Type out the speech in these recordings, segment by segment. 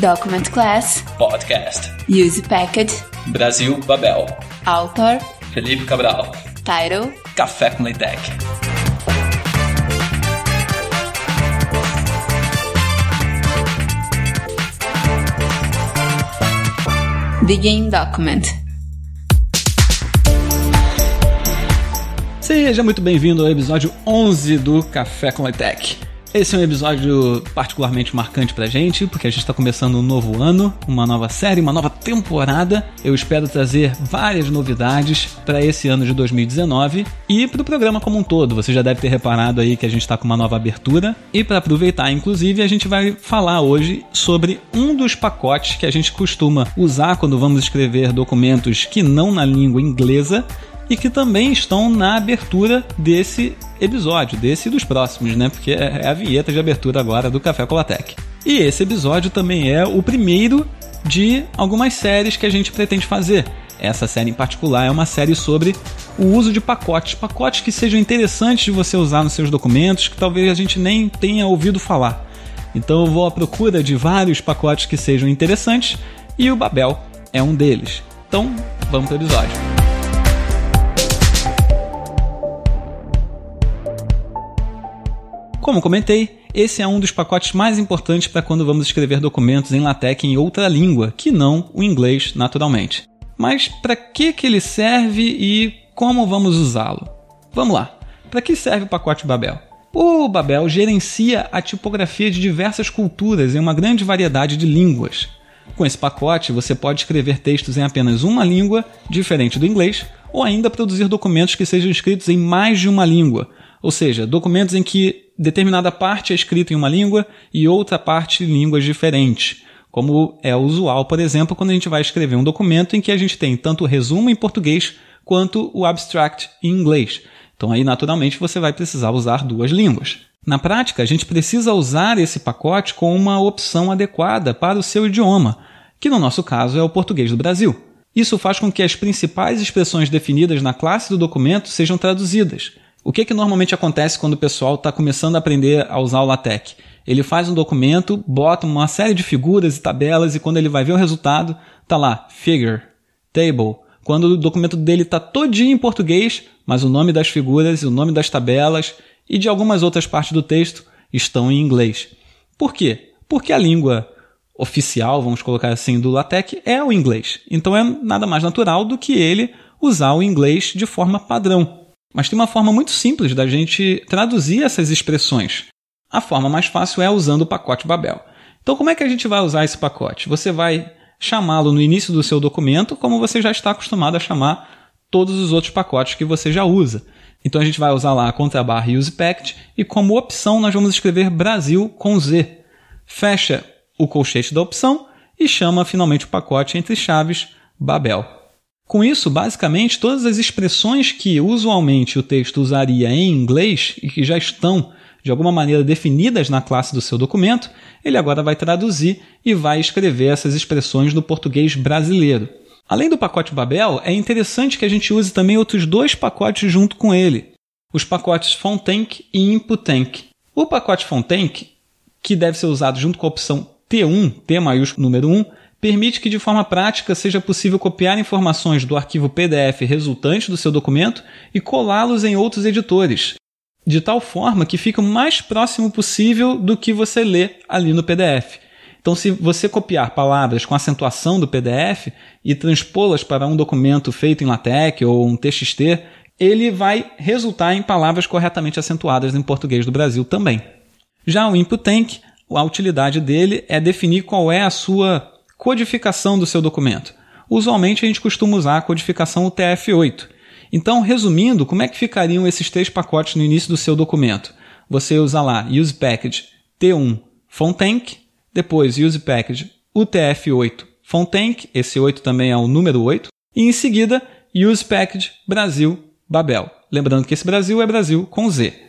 Document Class, Podcast. Use Package, Brasil Babel. Author, Felipe Cabral. Title, Café com Leitec. Begin Document. Seja muito bem-vindo ao episódio 11 do Café com Leitec. Esse é um episódio particularmente marcante pra gente, porque a gente está começando um novo ano, uma nova série, uma nova temporada. Eu espero trazer várias novidades para esse ano de 2019 e para o programa como um todo. Você já deve ter reparado aí que a gente está com uma nova abertura. E para aproveitar, inclusive, a gente vai falar hoje sobre um dos pacotes que a gente costuma usar quando vamos escrever documentos que não na língua inglesa e que também estão na abertura desse episódio, desse e dos próximos, né? Porque é a vinheta de abertura agora do Café Colatec. E esse episódio também é o primeiro de algumas séries que a gente pretende fazer. Essa série em particular é uma série sobre o uso de pacotes, pacotes que sejam interessantes de você usar nos seus documentos, que talvez a gente nem tenha ouvido falar. Então eu vou à procura de vários pacotes que sejam interessantes e o Babel é um deles. Então, vamos para o episódio. Como comentei, esse é um dos pacotes mais importantes para quando vamos escrever documentos em LaTeX em outra língua, que não o inglês, naturalmente. Mas para que, que ele serve e como vamos usá-lo? Vamos lá. Para que serve o pacote Babel? O Babel gerencia a tipografia de diversas culturas em uma grande variedade de línguas. Com esse pacote, você pode escrever textos em apenas uma língua, diferente do inglês, ou ainda produzir documentos que sejam escritos em mais de uma língua, ou seja, documentos em que determinada parte é escrita em uma língua e outra parte em línguas diferentes, como é usual, por exemplo, quando a gente vai escrever um documento em que a gente tem tanto o resumo em português quanto o abstract em inglês. Então aí naturalmente você vai precisar usar duas línguas. Na prática, a gente precisa usar esse pacote com uma opção adequada para o seu idioma, que no nosso caso é o português do Brasil. Isso faz com que as principais expressões definidas na classe do documento sejam traduzidas. O que, que normalmente acontece quando o pessoal está começando a aprender a usar o LaTeX? Ele faz um documento, bota uma série de figuras e tabelas e quando ele vai ver o resultado, tá lá figure, table. Quando o documento dele está todinho em português, mas o nome das figuras, o nome das tabelas e de algumas outras partes do texto estão em inglês. Por quê? Porque a língua oficial, vamos colocar assim, do LaTeX é o inglês. Então é nada mais natural do que ele usar o inglês de forma padrão. Mas tem uma forma muito simples da gente traduzir essas expressões. A forma mais fácil é usando o pacote Babel. Então, como é que a gente vai usar esse pacote? Você vai chamá-lo no início do seu documento, como você já está acostumado a chamar todos os outros pacotes que você já usa. Então, a gente vai usar lá a contrabarra use e como opção nós vamos escrever Brasil com Z. Fecha o colchete da opção e chama finalmente o pacote entre chaves Babel. Com isso, basicamente, todas as expressões que usualmente o texto usaria em inglês e que já estão de alguma maneira definidas na classe do seu documento, ele agora vai traduzir e vai escrever essas expressões no português brasileiro. Além do pacote Babel, é interessante que a gente use também outros dois pacotes junto com ele, os pacotes Fontenc e Inputenc. O pacote Fontenc, que deve ser usado junto com a opção T1, T maiúsculo número 1, permite que de forma prática seja possível copiar informações do arquivo PDF resultante do seu documento e colá-los em outros editores, de tal forma que fica o mais próximo possível do que você lê ali no PDF. Então, se você copiar palavras com acentuação do PDF e transpô-las para um documento feito em LaTeX ou um TXT, ele vai resultar em palavras corretamente acentuadas em português do Brasil também. Já o InputTank, a utilidade dele é definir qual é a sua codificação do seu documento. Usualmente a gente costuma usar a codificação UTF-8. Então, resumindo, como é que ficariam esses três pacotes no início do seu documento? Você usa lá use package T1 Fontenc, depois use package UTF-8 Fontenc, esse 8 também é o número 8, e em seguida use package Brasil Babel. Lembrando que esse Brasil é Brasil com Z.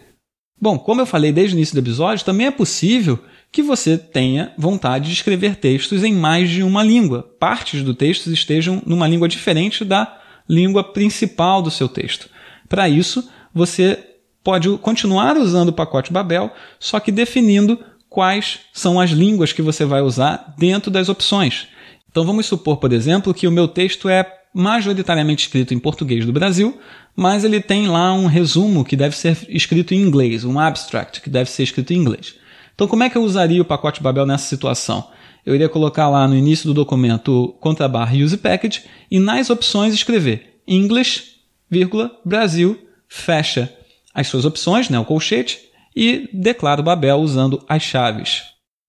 Bom, como eu falei desde o início do episódio, também é possível que você tenha vontade de escrever textos em mais de uma língua. Partes do texto estejam numa língua diferente da língua principal do seu texto. Para isso, você pode continuar usando o pacote Babel, só que definindo quais são as línguas que você vai usar dentro das opções. Então vamos supor, por exemplo, que o meu texto é majoritariamente escrito em português do Brasil, mas ele tem lá um resumo que deve ser escrito em inglês, um abstract que deve ser escrito em inglês. Então como é que eu usaria o pacote Babel nessa situação? Eu iria colocar lá no início do documento contra barra use package e nas opções escrever English, vírgula, Brasil, fecha as suas opções, né, o colchete, e declaro Babel usando as chaves.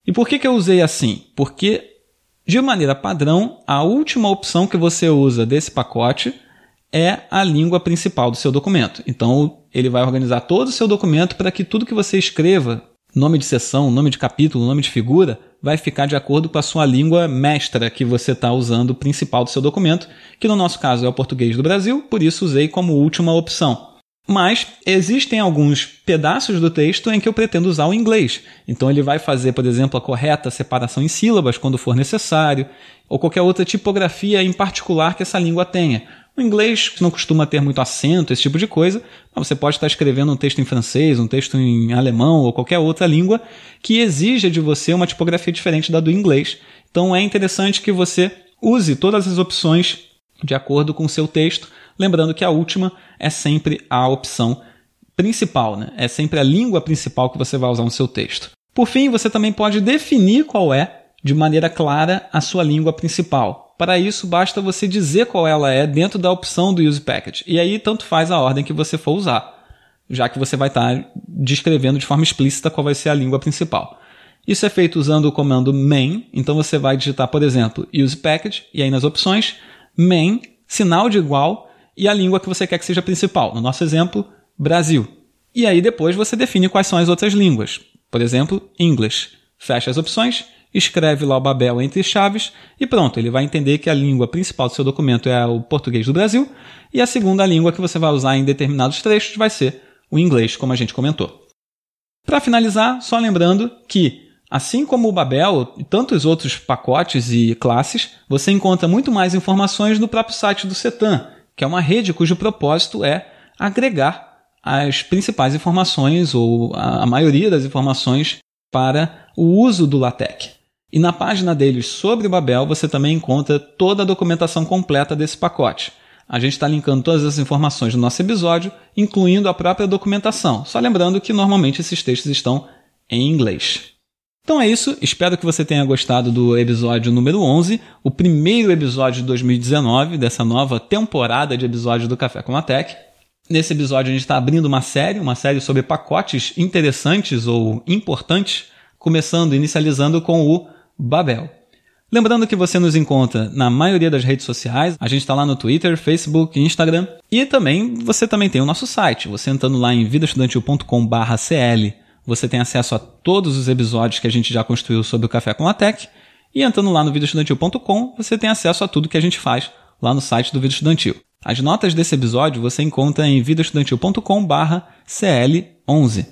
E por que, que eu usei assim? Porque, de maneira padrão, a última opção que você usa desse pacote é a língua principal do seu documento. Então, ele vai organizar todo o seu documento para que tudo que você escreva, nome de seção, nome de capítulo, nome de figura, vai ficar de acordo com a sua língua mestra que você está usando principal do seu documento, que no nosso caso é o português do Brasil, por isso usei como última opção. Mas existem alguns pedaços do texto em que eu pretendo usar o inglês. Então ele vai fazer, por exemplo, a correta separação em sílabas quando for necessário, ou qualquer outra tipografia em particular que essa língua tenha. O inglês não costuma ter muito acento, esse tipo de coisa, mas você pode estar escrevendo um texto em francês, um texto em alemão ou qualquer outra língua que exija de você uma tipografia diferente da do inglês. Então é interessante que você use todas as opções de acordo com o seu texto, lembrando que a última é sempre a opção principal, né? é sempre a língua principal que você vai usar no seu texto. Por fim, você também pode definir qual é, de maneira clara, a sua língua principal. Para isso, basta você dizer qual ela é dentro da opção do Use Package. E aí, tanto faz a ordem que você for usar, já que você vai estar descrevendo de forma explícita qual vai ser a língua principal. Isso é feito usando o comando main, então você vai digitar, por exemplo, use package, e aí nas opções, main, sinal de igual, e a língua que você quer que seja principal. No nosso exemplo, Brasil. E aí depois você define quais são as outras línguas. Por exemplo, English. Fecha as opções, escreve lá o Babel entre chaves e pronto, ele vai entender que a língua principal do seu documento é o português do Brasil e a segunda língua que você vai usar em determinados trechos vai ser o inglês, como a gente comentou. Para finalizar, só lembrando que, assim como o Babel e tantos outros pacotes e classes, você encontra muito mais informações no próprio site do Cetan, que é uma rede cujo propósito é agregar as principais informações ou a maioria das informações para o uso do LaTeX. E na página deles sobre o Babel você também encontra toda a documentação completa desse pacote. A gente está linkando todas as informações do nosso episódio, incluindo a própria documentação. Só lembrando que normalmente esses textos estão em inglês. Então é isso, espero que você tenha gostado do episódio número 11, o primeiro episódio de 2019 dessa nova temporada de episódios do Café com a Tech. Nesse episódio a gente está abrindo uma série, uma série sobre pacotes interessantes ou importantes, começando, inicializando com o Babel. Lembrando que você nos encontra na maioria das redes sociais, a gente está lá no Twitter, Facebook, Instagram e também você também tem o nosso site. Você entrando lá em vidaestudantil.com/cl você tem acesso a todos os episódios que a gente já construiu sobre o Café com a Tech. E entrando lá no videoestudantil.com, você tem acesso a tudo que a gente faz lá no site do Vídeo Estudantil. As notas desse episódio você encontra em videoestudantil.com/cl11.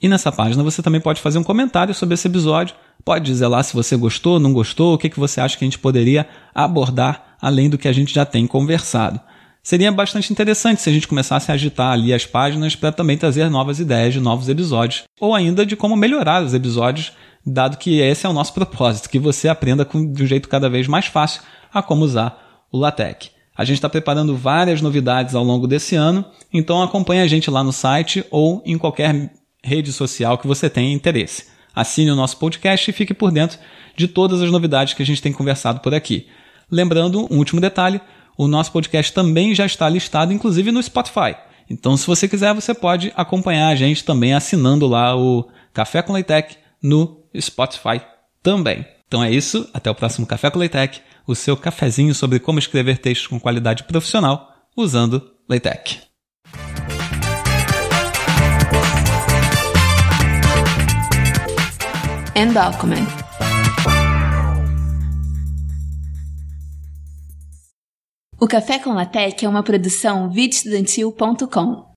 E nessa página você também pode fazer um comentário sobre esse episódio, pode dizer lá se você gostou, não gostou, o que, que você acha que a gente poderia abordar além do que a gente já tem conversado. Seria bastante interessante se a gente começasse a agitar ali as páginas para também trazer novas ideias de novos episódios, ou ainda de como melhorar os episódios, dado que esse é o nosso propósito, que você aprenda com, de um jeito cada vez mais fácil a como usar o LaTeX. A gente está preparando várias novidades ao longo desse ano, então acompanhe a gente lá no site ou em qualquer rede social que você tenha interesse. Assine o nosso podcast e fique por dentro de todas as novidades que a gente tem conversado por aqui. Lembrando, um último detalhe, o nosso podcast também já está listado, inclusive no Spotify. Então, se você quiser, você pode acompanhar a gente também assinando lá o Café com Leitec no Spotify também. Então é isso, até o próximo Café com Leitec, o seu cafezinho sobre como escrever textos com qualidade profissional usando LaTeX. And document. O Café com Latec é uma produção videoestudantil.com.